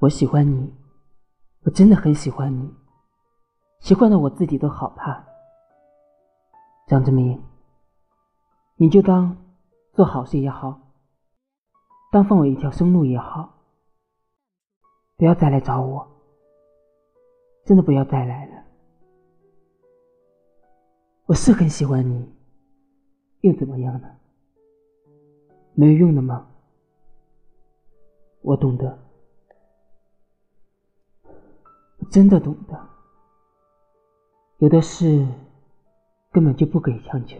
我喜欢你，我真的很喜欢你，喜欢的我自己都好怕。张志明，你就当做好事也好，当放我一条生路也好，不要再来找我，真的不要再来了。我是很喜欢你，又怎么样呢？没有用的吗？我懂得，真的懂得，有的事根本就不可以强求。